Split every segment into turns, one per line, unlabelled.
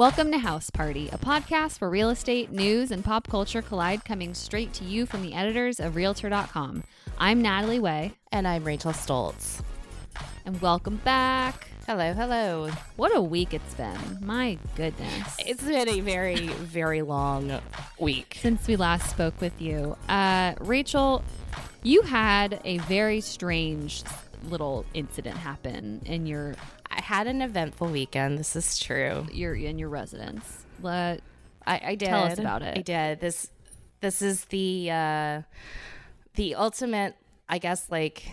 Welcome to House Party, a podcast where real estate, news, and pop culture collide, coming straight to you from the editors of Realtor.com. I'm Natalie Way.
And I'm Rachel Stults.
And welcome back.
Hello, hello.
What a week it's been. My goodness.
It's been a very, very long week.
Since we last spoke with you. Uh, Rachel, you had a very strange little incident happen in your
I had an eventful weekend. This is true.
your in your residence. Let
I, I did.
Tell us about it.
I did. This this is the uh the ultimate, I guess, like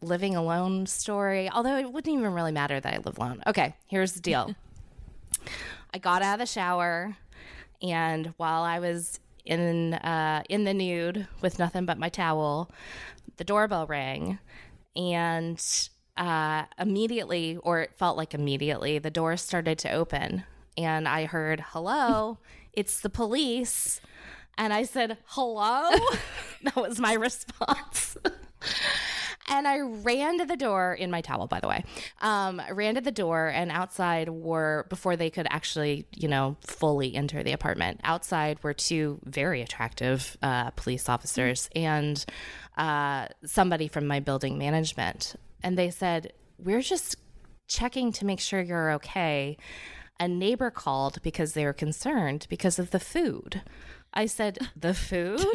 living alone story. Although it wouldn't even really matter that I live alone. Okay, here's the deal. I got out of the shower and while I was in uh in the nude with nothing but my towel, the doorbell rang and uh, immediately, or it felt like immediately, the door started to open, and I heard, "Hello, it's the police," and I said, "Hello." that was my response. And I ran to the door in my towel, by the way. Um, I ran to the door, and outside were, before they could actually, you know, fully enter the apartment, outside were two very attractive uh, police officers and uh, somebody from my building management. And they said, We're just checking to make sure you're okay. A neighbor called because they were concerned because of the food. I said, The food?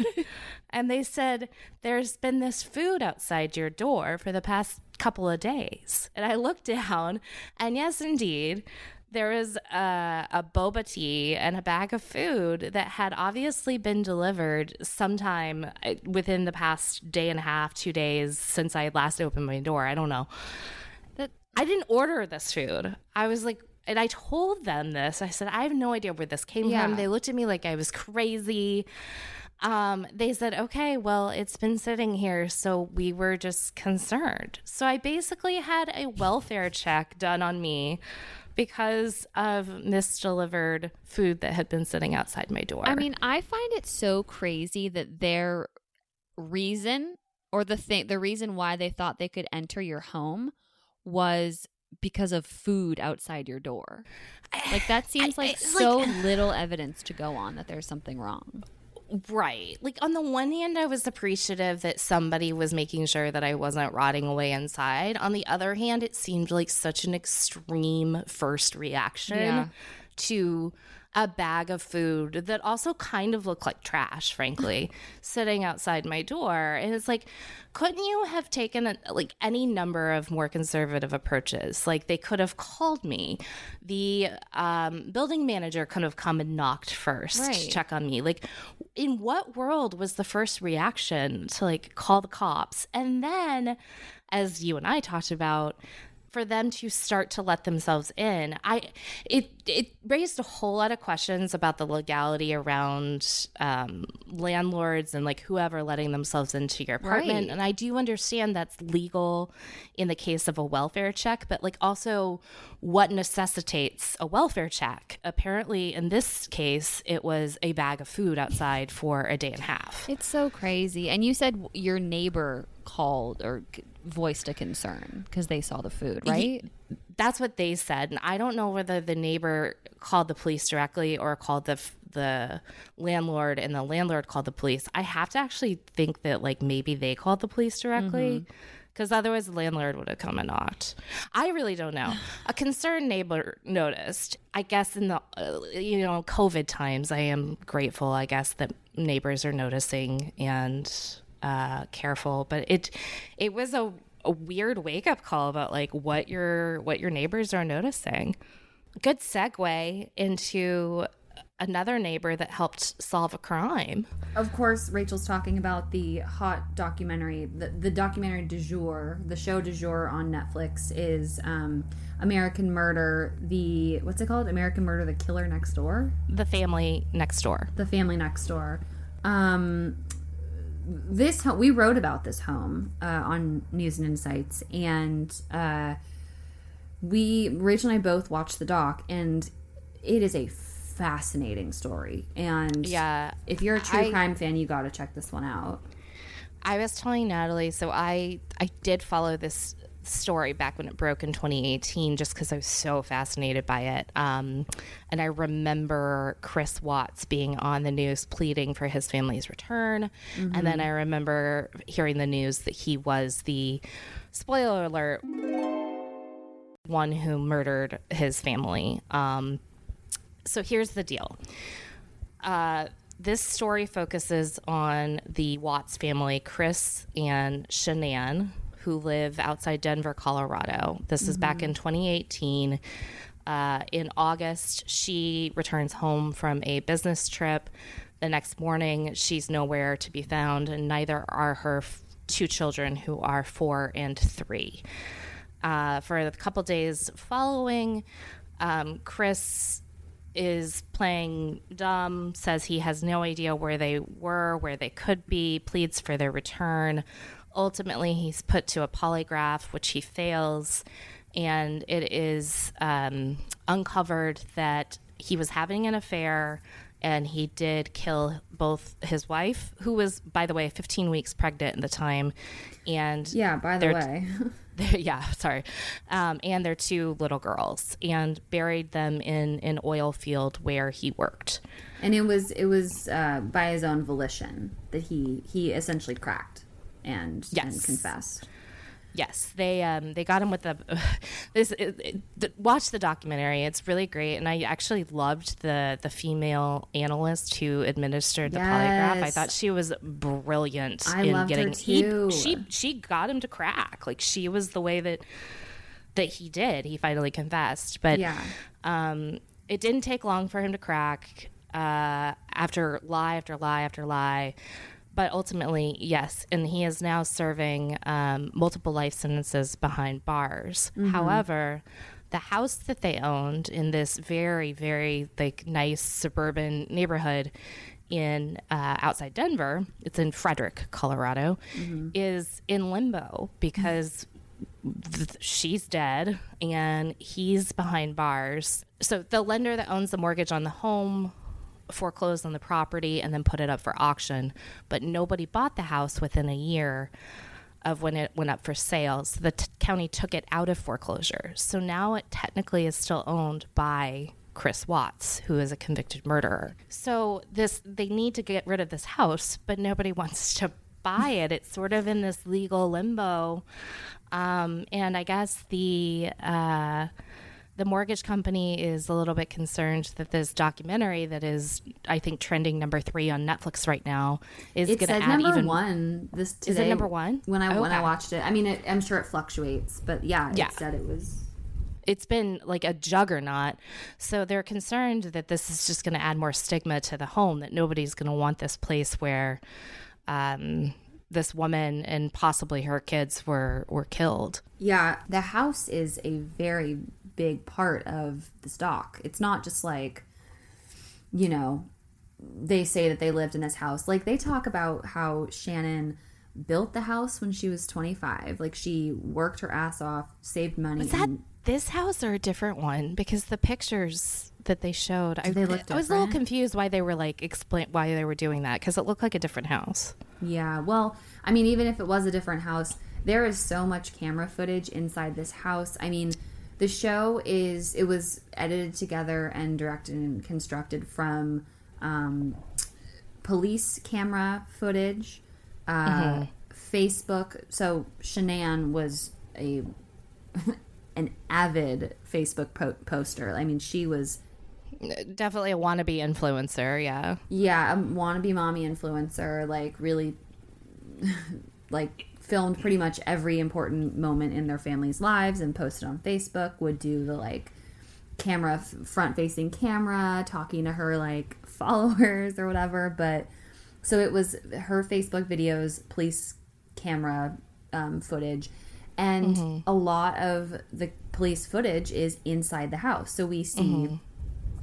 and they said, There's been this food outside your door for the past couple of days. And I looked down, and yes, indeed, there was a, a boba tea and a bag of food that had obviously been delivered sometime uh, within the past day and a half, two days since I last opened my door. I don't know. That I didn't order this food. I was like, and I told them this. I said, I have no idea where this came
Yeah.
from. They looked at me like I was crazy. Um, they said, okay, well, it's been sitting here, so we were just concerned. So I basically had a welfare check done on me because of misdelivered food that had been sitting outside my door.
I mean, I find it so crazy that their reason or the thing the reason why they thought they could enter your home was because of food outside your door. Like that seems
I-
like so
like-
little evidence to go on that there's something wrong.
Right. Like on the one hand, I was appreciative that somebody was making sure that I wasn't rotting away inside. On the other hand, it seemed like such an extreme first reaction
Yeah.
to a bag of food that also kind of looked like trash, frankly, sitting outside my door. And it's like, couldn't you have taken a, like any number of more conservative approaches? Like they could have called me. The um, building manager could have come and knocked first
Right.
to check on me. Like, in what world was the first reaction to like call the cops? And then, as you and I talked about, for them to start to let themselves in, I it it raised a whole lot of questions about the legality around um, landlords and like whoever letting themselves into your apartment.
Right.
And I do understand that's legal in the case of a welfare check, but like also what necessitates a welfare check? Apparently, in this case, it was a bag of food outside for a day and a half.
It's so crazy. And you said your neighbor called or voiced a concern because they saw the food, right?
That's what they said, and I don't know whether the neighbor called the police directly or called the the landlord, and the landlord called the police. I have to actually think that like maybe they called the police directly. Because otherwise, the landlord would have come and knocked. I really don't know. A concerned neighbor noticed. I guess in the uh, you know COVID times, I am grateful. I guess that neighbors are noticing and uh, careful. But it it was a, a weird wake up call about like what your what your neighbors are noticing. Good segue into another neighbor that helped solve a crime.
Of course, Rachel's talking about the hot documentary, the, the documentary du jour, the show du jour on Netflix is um, American Murder, the, what's it called? American Murder, the Killer Next Door?
The family next door.
The Family Next Door. Um, this home, we wrote about this home uh, on News and Insights, and uh, we, Rachel and I both watched the doc, and it is a fascinating story. And
Yeah,
if you're a true
I-
crime fan, you got to check this one out.
I was telling Natalie, so I I did follow this story back when it broke in 2018 just because I was so fascinated by it. Um, and I remember Chris Watts being on the news pleading for his family's return. Mm-hmm. And then I remember hearing the news that he was the spoiler alert one who murdered his family. Um, so here's the deal. Uh, this story focuses on the Watts family, Chris and Shanann, who live outside Denver, Colorado. This mm-hmm. is back in 2018. Uh, in August, she returns home from a business trip. The next morning, she's nowhere to be found, and neither are her f- two children, who are four and three. Uh, for a couple days following, um, Chris is playing dumb, says he has no idea where they were, where they could be, pleads for their return. Ultimately, he's put to a polygraph, which he fails, and it is um, uncovered that he was having an affair and he did kill both his wife, who was, by the way, 15 weeks pregnant at the time, and
yeah, by the way,
yeah, sorry, um, and their two little girls, and buried them in an oil field where he worked.
And it was it was uh, by his own volition that he he essentially cracked and yes. and confessed.
Yes, they um, they got him with the this. It, it, the, watch the documentary; it's really great, and I actually loved the the female analyst who administered the yes. polygraph. I thought she was brilliant
I in getting. Her too.
He, she she got him to crack. Like she was the way that that he did. He finally confessed, but
yeah,
um, it didn't take long for him to crack. Uh, after lie after lie after lie but ultimately, yes, and he is now serving um, multiple life sentences behind bars. Mm-hmm. However, the house that they owned in this very, very like nice suburban neighborhood in uh, outside Denver, it's in Frederick, Colorado, mm-hmm. is in limbo because th- she's dead and he's behind bars. So the lender that owns the mortgage on the home foreclosed on the property and then put it up for auction. But nobody bought the house within a year of when it went up for sale. So the t- county took it out of foreclosure. So now it technically is still owned by Chris Watts, who is a convicted murderer. So this they need to get rid of this house, but nobody wants to buy it. It's sort of in this legal limbo. Um, and I guess the uh, the mortgage company is a little bit concerned that this documentary that is, I think, trending number three on Netflix right now is going to add
number
even
one. This today,
is it number one
when I okay. when I watched it. I mean, it, I'm sure it fluctuates, but yeah, it yeah. said it was.
It's been like a juggernaut. So they're concerned that this is just going to add more stigma to the home, that nobody's going to want this place where um, this woman and possibly her kids were, were killed.
Yeah, the house is a very big part of the stock. It's not just like, you know, they say that they lived in this house. Like they talk about how Shanann built the house when she was 25. Like she worked her ass off, saved money.
Was that and, this house or a different one? Because the pictures that they showed, I,
they
I was a little confused why they were like explain why they were doing that because it looked like a different house.
Yeah, well, I mean, even if it was a different house, there is so much camera footage inside this house. I mean, the show is it was edited together and directed and constructed from um, police camera footage, uh, mm-hmm. Facebook. So Shanann was a an avid Facebook po- poster. I mean, she was
definitely a wannabe influencer. Yeah,
yeah, a wannabe mommy influencer. Like really, like filmed pretty much every important moment in their family's lives and posted on Facebook, would do the like camera front facing camera talking to her like followers or whatever. But so it was her facebook videos police camera um, footage. And mm-hmm. a lot of the police footage is inside the house. So we see mm-hmm.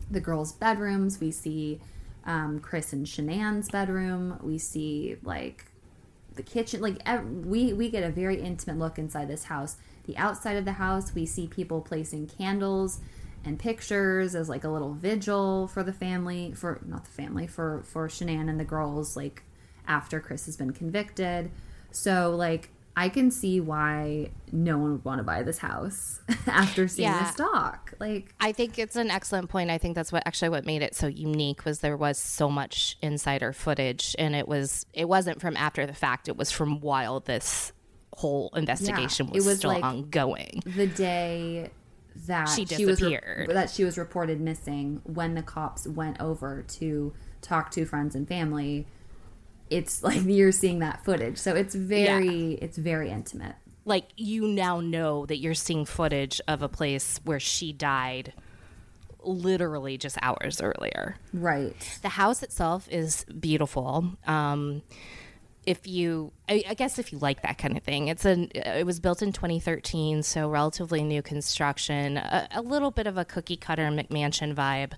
the girls bedrooms. We see um, chris and shanann's bedroom. We see like the kitchen like we we get a very intimate look inside this house. The outside of the house we see people placing candles and pictures as like a little vigil for the family for not the family for for Shanann and the girls like after Chris has been convicted. So like I can see why no one would want to buy this house after seeing
Yeah.
this doc. Like,
I think it's an excellent point. I think that's what actually what made it so unique was there was so much insider footage, and it was it wasn't from after the fact. It was from while this whole investigation
it
was,
was
still
like-
ongoing.
the day that
She
was re-
disappeared.
that she was reported missing when the cops went over to talk to friends and family it's like you're seeing that footage so it's very it's very intimate
Like you now know that you're seeing footage of a place where she died literally just hours earlier.
right
The house itself is beautiful. Um, if you, I, I guess, if you like that kind of thing, it's an. It was built in 2013, so relatively new construction. A, a little bit of a cookie cutter McMansion vibe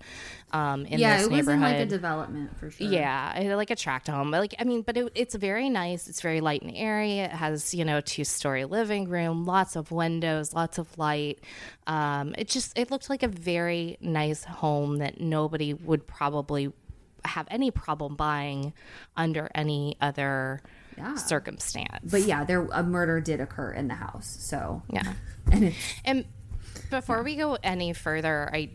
um, in
yeah
this
it was in like a
neighborhood.
development for sure
Yeah, like a tract home. Like, I mean, but it, it's very nice. It's very light and airy. It has, you know, a two story living room, lots of windows, lots of light. Um, it just, it looked like a very nice home that nobody would probably have any problem buying under any other
Yeah.
circumstance.
but yeah there a murder did occur in the house so
yeah.
and
And before we go any further, I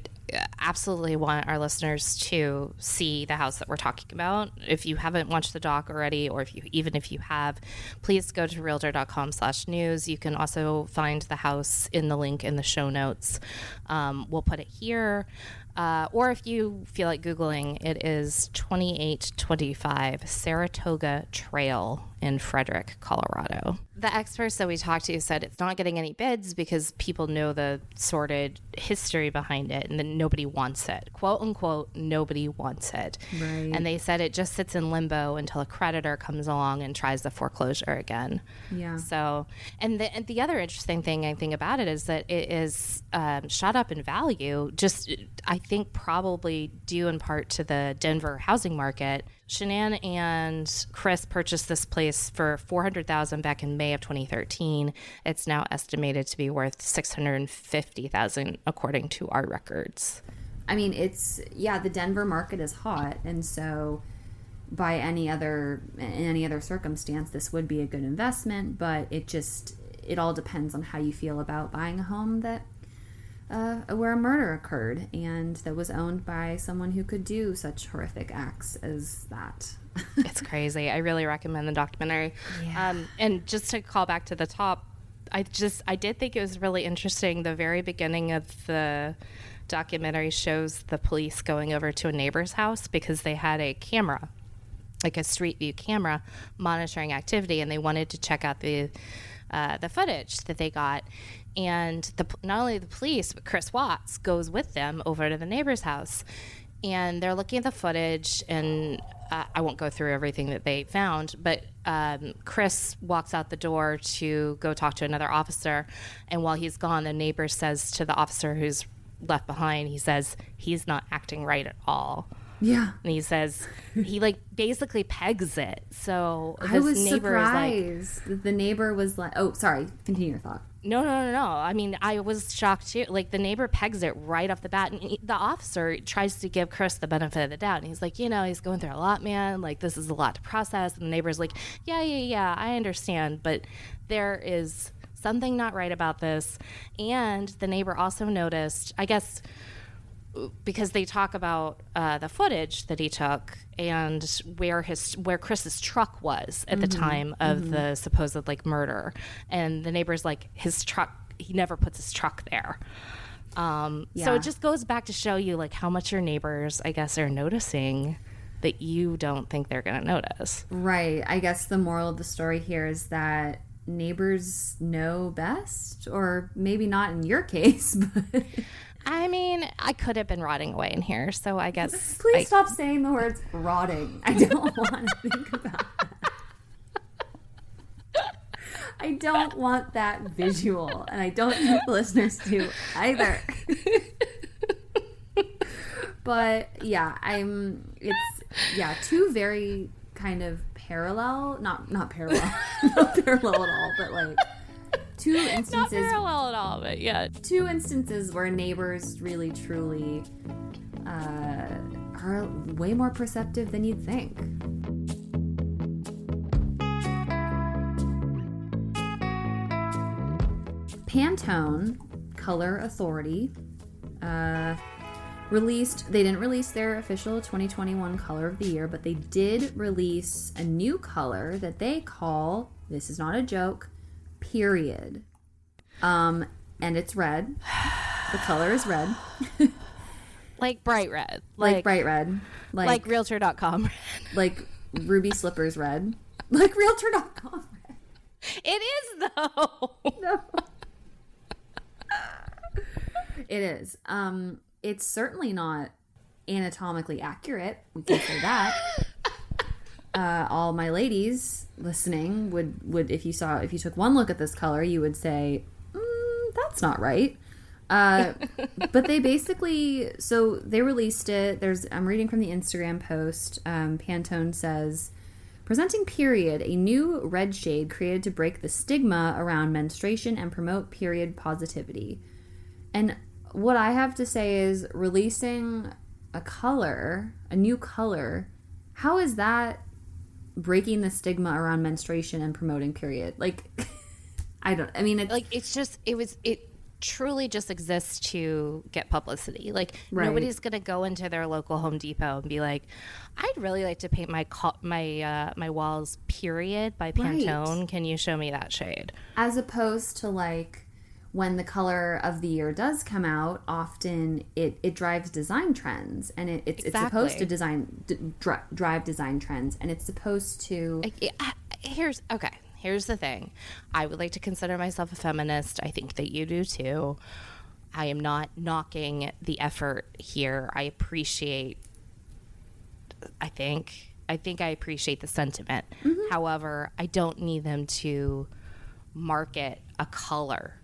absolutely want our listeners to see the house that we're talking about. If you haven't watched the doc already, or if you even if you have, please go to realtor.com slash news. You can also find the house in the link in the show notes. Um, we'll put it here. Uh, or if you feel like Googling, it is 2825 Saratoga Trail in Frederick, Colorado. The experts that we talked to said it's not getting any bids because people know the sordid history behind it and then nobody wants it. Quote unquote, nobody wants it.
Right.
And they said it just sits in limbo until a creditor comes along and tries the foreclosure again.
Yeah.
So, and the, and the other interesting thing I think about it is that it is um, shot up in value. Just, I think, probably due in part to the Denver housing market. Shanann and Chris purchased this place for four hundred thousand back in May of 2013. It's now estimated to be worth six hundred fifty thousand, according to our records.
I mean, it's yeah, the Denver market is hot, and so by any other in any other circumstance, this would be a good investment. But it just it all depends on how you feel about buying a home that uh, where a murder occurred and that was owned by someone who could do such horrific acts as that.
it's crazy. I really recommend the documentary. Um, and just to call back to the top, I just I did think it was really interesting. The very beginning of the documentary shows the police going over to a neighbor's house because they had a camera, like a street view camera, monitoring activity, and they wanted to check out the uh, the footage that they got. And the, not only the police, but Chris Watts goes with them over to the neighbor's house and they're looking at the footage and uh, i won't go through everything that they found but um, chris walks out the door to go talk to another officer and while he's gone the neighbor says to the officer who's left behind he says he's not acting right at all
Yeah.
and he says he like basically pegs it so
I was
neighbor is like
surprised the neighbor was like, "Oh, sorry. Continue your thought."
No, no, no, no. I mean, I was shocked too. Like the neighbor pegs it right off the bat, and he- the officer tries to give Chris the benefit of the doubt, and he's like, you know, he's going through a lot, man. Like this is a lot to process. And the neighbor's like, yeah, yeah, yeah, I understand, but there is something not right about this. And the neighbor also noticed, I guess, because they talk about uh, the footage that he took and where his where Chris's truck was at the time of the supposed like murder, and the neighbor's like his truck. He never puts his truck there. Um, So it just goes back to show you like how much your neighbors, I guess, are noticing that you don't think they're going to notice.
Right. I guess the moral of the story here is that neighbors know best, or maybe not in your case, but
I mean, I could have been rotting away in here, so I guess
please
I-
stop saying the words rotting. I don't want to think about that. I don't want that visual, and I don't think listeners do either. but yeah, I'm. It's yeah, two very kind of parallel, not not parallel, not parallel at all, but like two instances not
parallel at all, but yeah,
two instances where neighbors really truly uh, are way more perceptive than you'd think. Pantone Color Authority uh, released, they didn't release their official 2021 color of the year, but they did release a new color that they call, this is not a joke, period. Um, and it's red. The color is red.
like bright red.
Like,
Like,
bright red. Like,
like realtor.com.
like ruby slippers red. Like realtor.com red.
it is though.
No. it is. Um, it's certainly not anatomically accurate. We can say that. Uh, all my ladies listening would would if you saw if you took one look at this color, you would say, mm, "That's not right." Uh, but they basically so they released it. There's I'm reading from the Instagram post. Um, Pantone says. Presenting Period, a new red shade created to break the stigma around menstruation and promote period positivity. And what I have to say is releasing a color, a new color, how is that breaking the stigma around menstruation and promoting period? Like I don't I mean it's
like it's just it was it truly just exists to get publicity. Like
Right.
nobody's going to go into their local Home Depot and be like, "I'd really like to paint my co- my uh, my walls period by Pantone. Can you show me that shade?"
as opposed to like when the color of the year does come out often it, it drives design trends and it, it's, it's supposed to design dri- drive design trends and it's supposed to
here's okay. Here's the thing. I would like to consider myself a feminist. I think that you do too. I am not knocking the effort here. I appreciate I think I think I appreciate the sentiment. Mm-hmm. However, I don't need them to market a color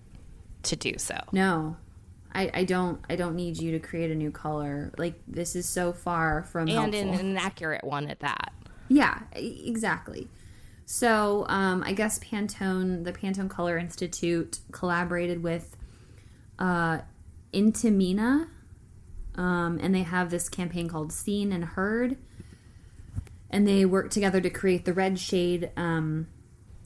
to do so.
no I, I don't I don't need you to create a new color like this is so far from
And
helpful.
an inaccurate one at that.
Yeah, exactly. So um, I guess Pantone, the Pantone Color Institute, collaborated with uh, Intimina, um, and they have this campaign called Seen and Heard, and they work together to create the red shade um,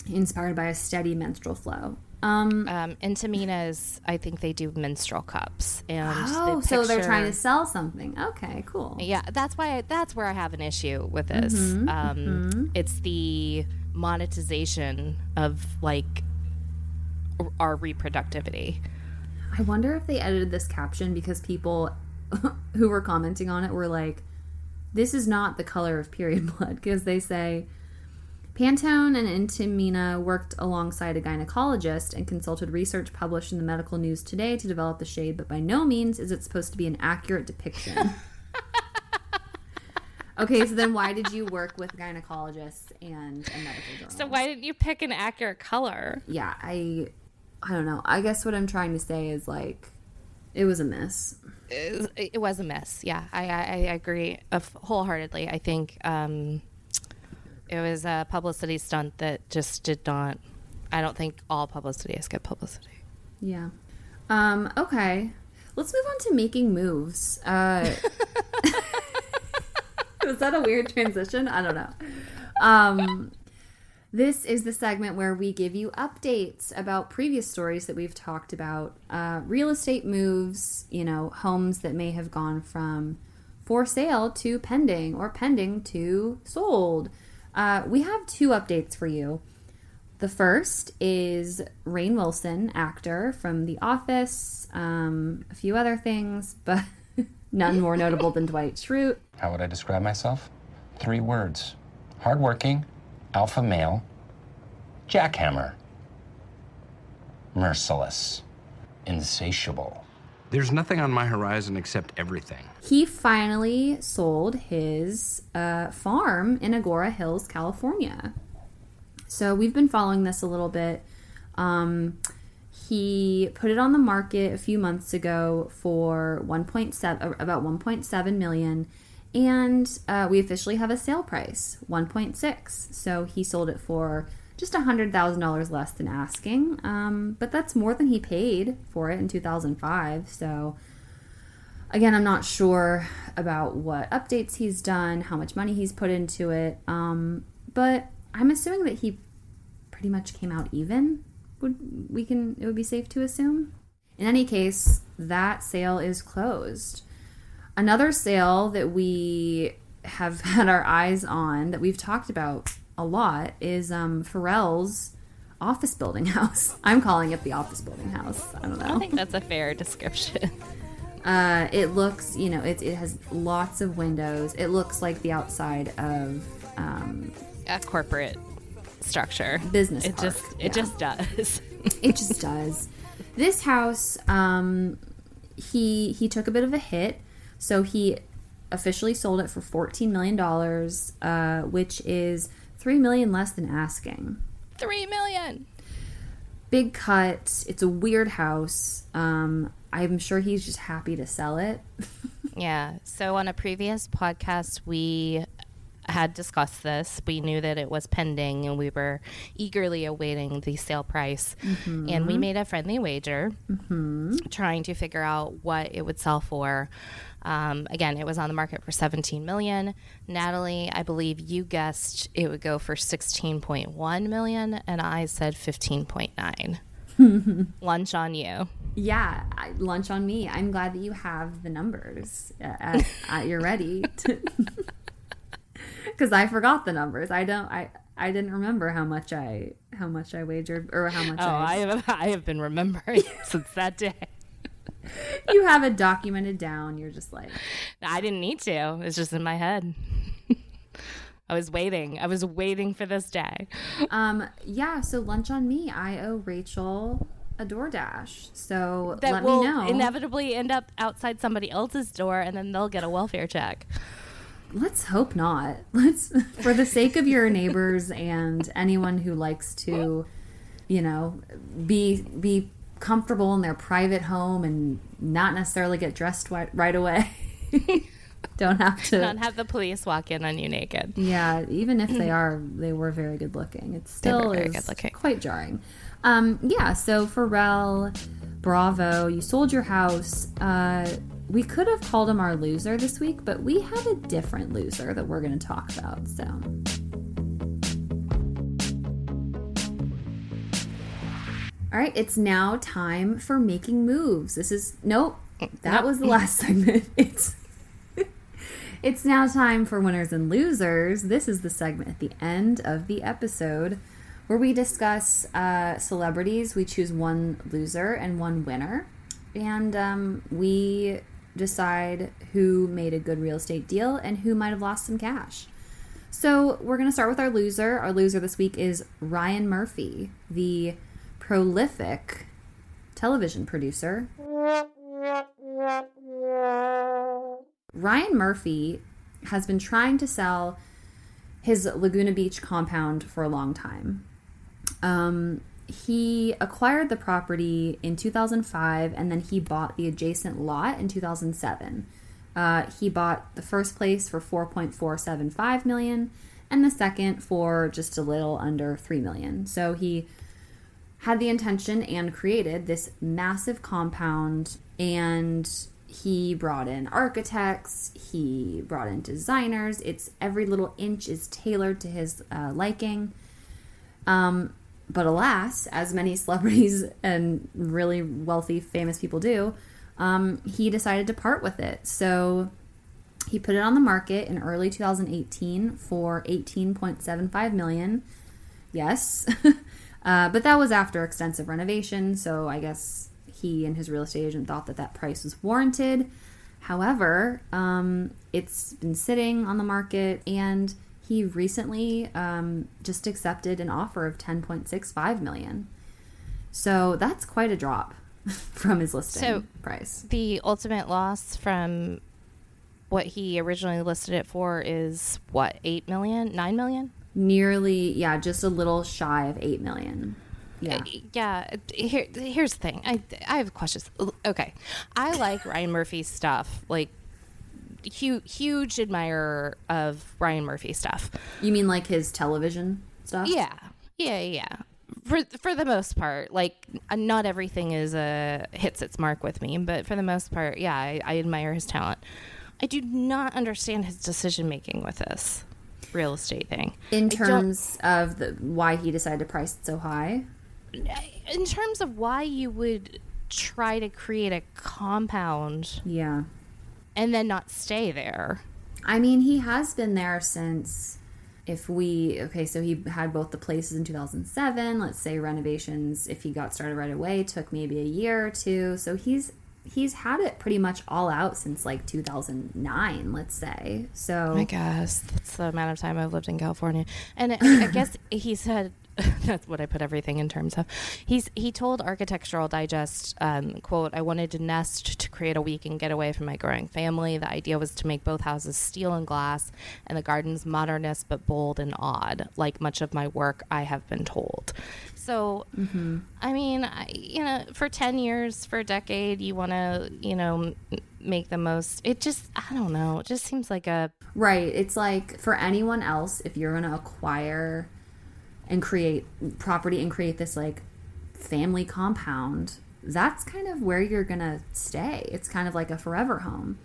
inspired by a steady menstrual flow. Um,
Um, Intimina's, I think they do menstrual cups, and
oh, so they're trying to sell something. Okay, cool.
Yeah, that's why that's where I have an issue with this.
Mm-hmm,
um, It's the monetization of like our reproductivity.
I wonder if they edited this caption because people who were commenting on it were like, this is not the color of period blood. Because they say, Pantone and Intimina worked alongside a gynecologist and consulted research published in the medical news today to develop the shade, but by no means is it supposed to be an accurate depiction. okay, so then why did you work with gynecologists and a medical journal?
So why didn't you pick an accurate color?
yeah, I I don't know. I guess what I'm trying to say is like it was a miss.
It, it was a mess. Yeah, I, I, I agree wholeheartedly. I think um, it was a publicity stunt that just did not. I don't think all publicity is good publicity.
Yeah. Um, okay. Let's move on to making moves. Uh, was that a weird transition? I don't know. Um, this is the segment where we give you updates about previous stories that we've talked about. Uh, real estate moves, you know, homes that may have gone from for sale to pending or pending to sold. Uh, we have two updates for you. The first is Rainn Wilson, actor from The Office, um, a few other things, but none more notable than Dwight Schrute.
How would I describe myself? Three words hardworking, alpha male, jackhammer, merciless, insatiable.
There's nothing on my horizon except everything.
He finally sold his uh, farm in Agoura Hills, California. So we've been following this a little bit. Um, he put it on the market a few months ago for 1.7 about 1.7 million and uh, we officially have a sale price 1.6 so he sold it for just $100000 less than asking um, but that's more than he paid for it in 2005 so again i'm not sure about what updates he's done how much money he's put into it um, but i'm assuming that he pretty much came out even would we can it would be safe to assume. In any case, that sale is closed. Another sale that we have had our eyes on that we've talked about a lot is um, Pharrell's office building house. I'm calling it the office building house. I don't know.
I think that's a fair description.
Uh, it looks, you know, it, it has lots of windows. It looks like the outside of um,
A corporate structure.
Business
It
park,
just
yeah.
it just does.
it just does. This house, um, he he took a bit of a hit, so he officially sold it for fourteen million dollars, uh, which is three million less than asking.
Three million.
Big cut. It's a weird house. Um, I'm sure he's just happy to sell it.
Yeah. So on a previous podcast, we had discussed this. We knew that it was pending and we were eagerly awaiting the sale price. And we made a friendly wager trying to figure out what it would sell for. Um, again, it was on the market for 17 million. Natalie, I believe you guessed it would go for 16.1 million, and I said 15.9. Lunch on you.
Yeah, I- lunch on me. I'm glad that you have the numbers uh, at, at your ready. Because I forgot the numbers. I don't. I I didn't remember how much I how much I wagered or how much.
Oh, I
I,
have I have been remembering since that day.
You have it documented down. You're just like,
I didn't need to. It's just in my head. I was waiting. I was waiting for this day.
um, yeah. So lunch on me. I owe Rachel a DoorDash. So
That
let
will
me know.
inevitably end up outside somebody else's door, and then they'll get a welfare check.
Let's hope not. Let's, for the sake of your neighbors and anyone who likes to, you know, be be comfortable in their private home and not necessarily get dressed right, away. Don't have to.
Don't have the police walk in on you naked.
yeah, even if they are, they were very good looking. It still
very
is
good looking.
quite jarring. Um, yeah. So Pharrell, bravo! You sold your house. Uh, we could have called him our loser this week, but we have a different loser that we're going to talk about. So. All right, it's now time for making moves. This is nope. That was the last segment. It's it's now time for winners and losers. This is the segment at the end of the episode where we discuss uh, celebrities. We choose one loser and one winner, and um, we decide who made a good real estate deal and who might have lost some cash. So we're going to start with our loser. Our loser this week is Ryan Murphy, the prolific television producer. Ryan Murphy has been trying to sell his Laguna Beach compound for a long time. Um, he acquired the property in 2005 and then he bought the adjacent lot in 2007. Uh, he bought the first place for 4.475 million and the second for just a little under 3 million. So he had the intention and created this massive compound and he brought in architects he brought in designers. It's every little inch is tailored to his uh, liking. Um, but alas as many celebrities and really wealthy famous people do um, he decided to part with it. So he put it on the market in early 2018 for 18.75 million. Yes uh, but that was after extensive renovation so i guess he and his real estate agent thought that that price was warranted however um, it's been sitting on the market and he recently um, just accepted an offer of 10.65 million so that's quite a drop from his listing
So-
price
The ultimate loss from what he originally listed it for is what, 8 million? 9 million?
Nearly yeah just a little shy of 8 million yeah
Yeah. Here, here's the thing. I I have questions. Okay, I like Ryan Murphy's stuff. Like, huge huge admirer of Ryan Murphy stuff.
you mean like his television stuff
Yeah, yeah, yeah. For for the most part, like uh, not everything is uh, hits its mark with me, but for the most part, yeah, I, I admire his talent. I do not understand his decision making with this real estate thing.
in terms of the why he decided to price it so high
in terms of why you would try to create a compound
Yeah.
and then not stay there.
I mean, he has been there since. If we okay, so he had both the places in 2007. Let's say renovations, if he got started right away, took maybe a year or two. So he's he's had it pretty much all out since like 2009. Let's say. So
I guess that's the amount of time I've lived in California, and I, guess he said that's what I put everything in terms of. He's he told Architectural Digest, um, "quote I wanted to nest to create a weekend getaway from my growing family. The idea was to make both houses steel and glass, and the gardens modernist but bold and odd, like much of my work. I have been told." So, mm-hmm. I mean, I, you know, for ten years, for a decade, you want to, you know, make the most. It just, I don't know. It just seems like a
Right. It's like for anyone else, if you're going to acquire and create property and create this like family compound, that's kind of where you're going to stay. It's kind of like a forever home.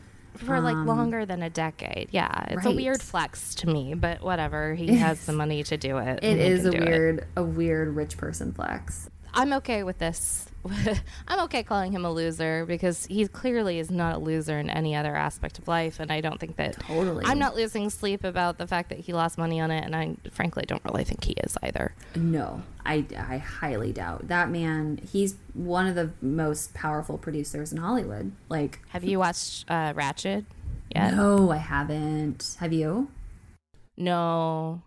For like um, longer than a decade. Yeah, it's a weird flex to me, but whatever. He has the money to do it.
It is a
do it.
weird, a weird rich person flex.
I'm okay with this. I'm okay calling him a loser because he clearly is not a loser in any other aspect of life, and I don't think that
Totally.
I'm not losing sleep about the fact that he lost money on it, and I frankly don't really think he is either.
No, I, I highly doubt that man. He's one of the most powerful producers in Hollywood. Like,
Have you watched uh, Ratched yet?
no, I haven't. Have you?
No.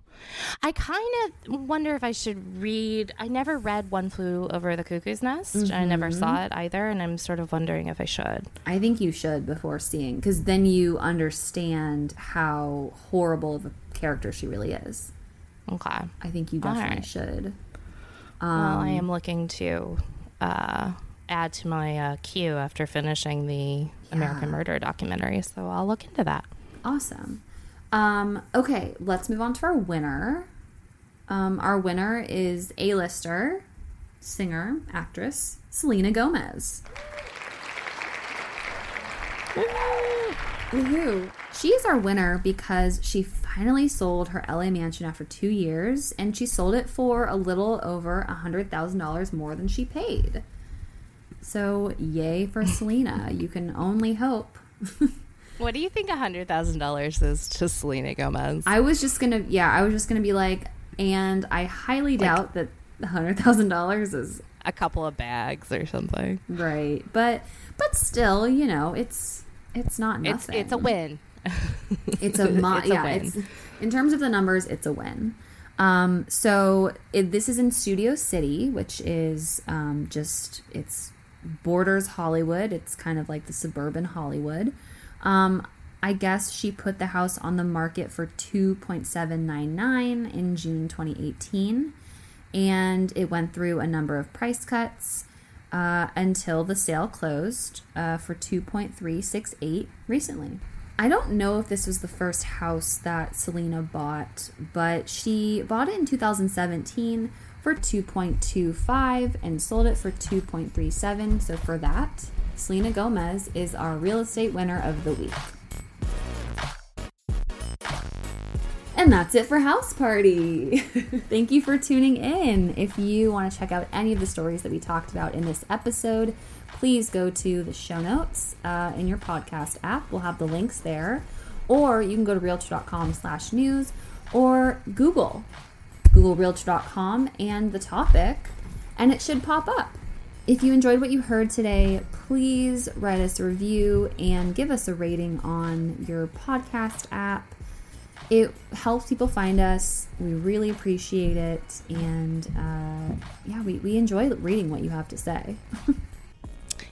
I kind of wonder if I should read. I never read One Flew Over the Cuckoo's Nest. I never saw it either, and I'm sort of wondering if I should.
I think you should before seeing, because then you understand how horrible of a character she really is.
Okay.
I think you definitely
right.
should.
well,
Um,
I am looking to uh, add to my uh, queue after finishing the American Murder documentary, so I'll look into that.
Awesome. Um, okay, let's move on to our winner. Um, our winner is A-lister, singer, actress, Selena Gomez. Woohoo. She is our winner because she finally sold her LA mansion after two years, and she sold it for a little over a $100,000 more than she paid. So, yay for Selena. You can only hope.
What do you think $100,000 is to Selena Gomez?
I was just gonna, yeah, I was just gonna be like, and I highly doubt that the hundred thousand dollars is
a couple of bags or something.
right, but but still, you know, it's it's not
It's,
nothing.
it's a win.
It's a mo-
It's a
yeah.
win.
It's in terms of the numbers, it's a win. Um, so it, this is in Studio City, which is um, just it's borders Hollywood. It's kind of like the suburban Hollywood. Um, I guess she put the house on the market for two point seven nine nine in June twenty eighteen, and it went through a number of price cuts. Uh, until the sale closed uh, for 2.368 recently. I don't know if this was the first house that Selena bought, but she bought it in 2017 for 2.25 and sold it for 2.37. So for that, Selena Gomez is our real estate winner of the week. And that's it for House Party. Thank you for tuning in. If you want to check out any of the stories that we talked about in this episode, please go to the show notes uh, in your podcast app. We'll have the links there. Or you can go to realtor.com slash news or Google. Google realtor.com and the topic, and it should pop up. If you enjoyed what you heard today, please write us a review and give us a rating on your podcast app. It helps people find us. We really appreciate it. And uh, yeah, we, we enjoy reading what you have to say.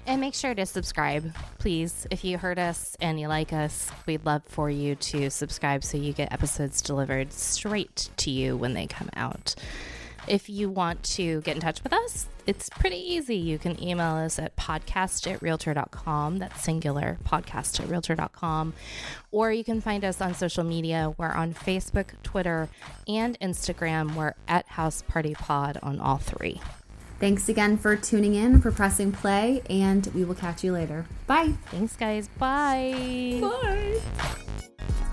And make sure to subscribe, please. If you heard us and you like us, we'd love for you to subscribe so you get episodes delivered straight to you when they come out. If you want to get in touch with us, it's pretty easy. You can email us at podcast at realtor.com. That's singular, podcast at realtor.com. Or you can find us on social media. We're on Facebook, Twitter, and Instagram. We're at House Party Pod on all three.
Thanks again for tuning in, for pressing play, and we will catch you later. Bye.
Thanks, guys. Bye.
Bye.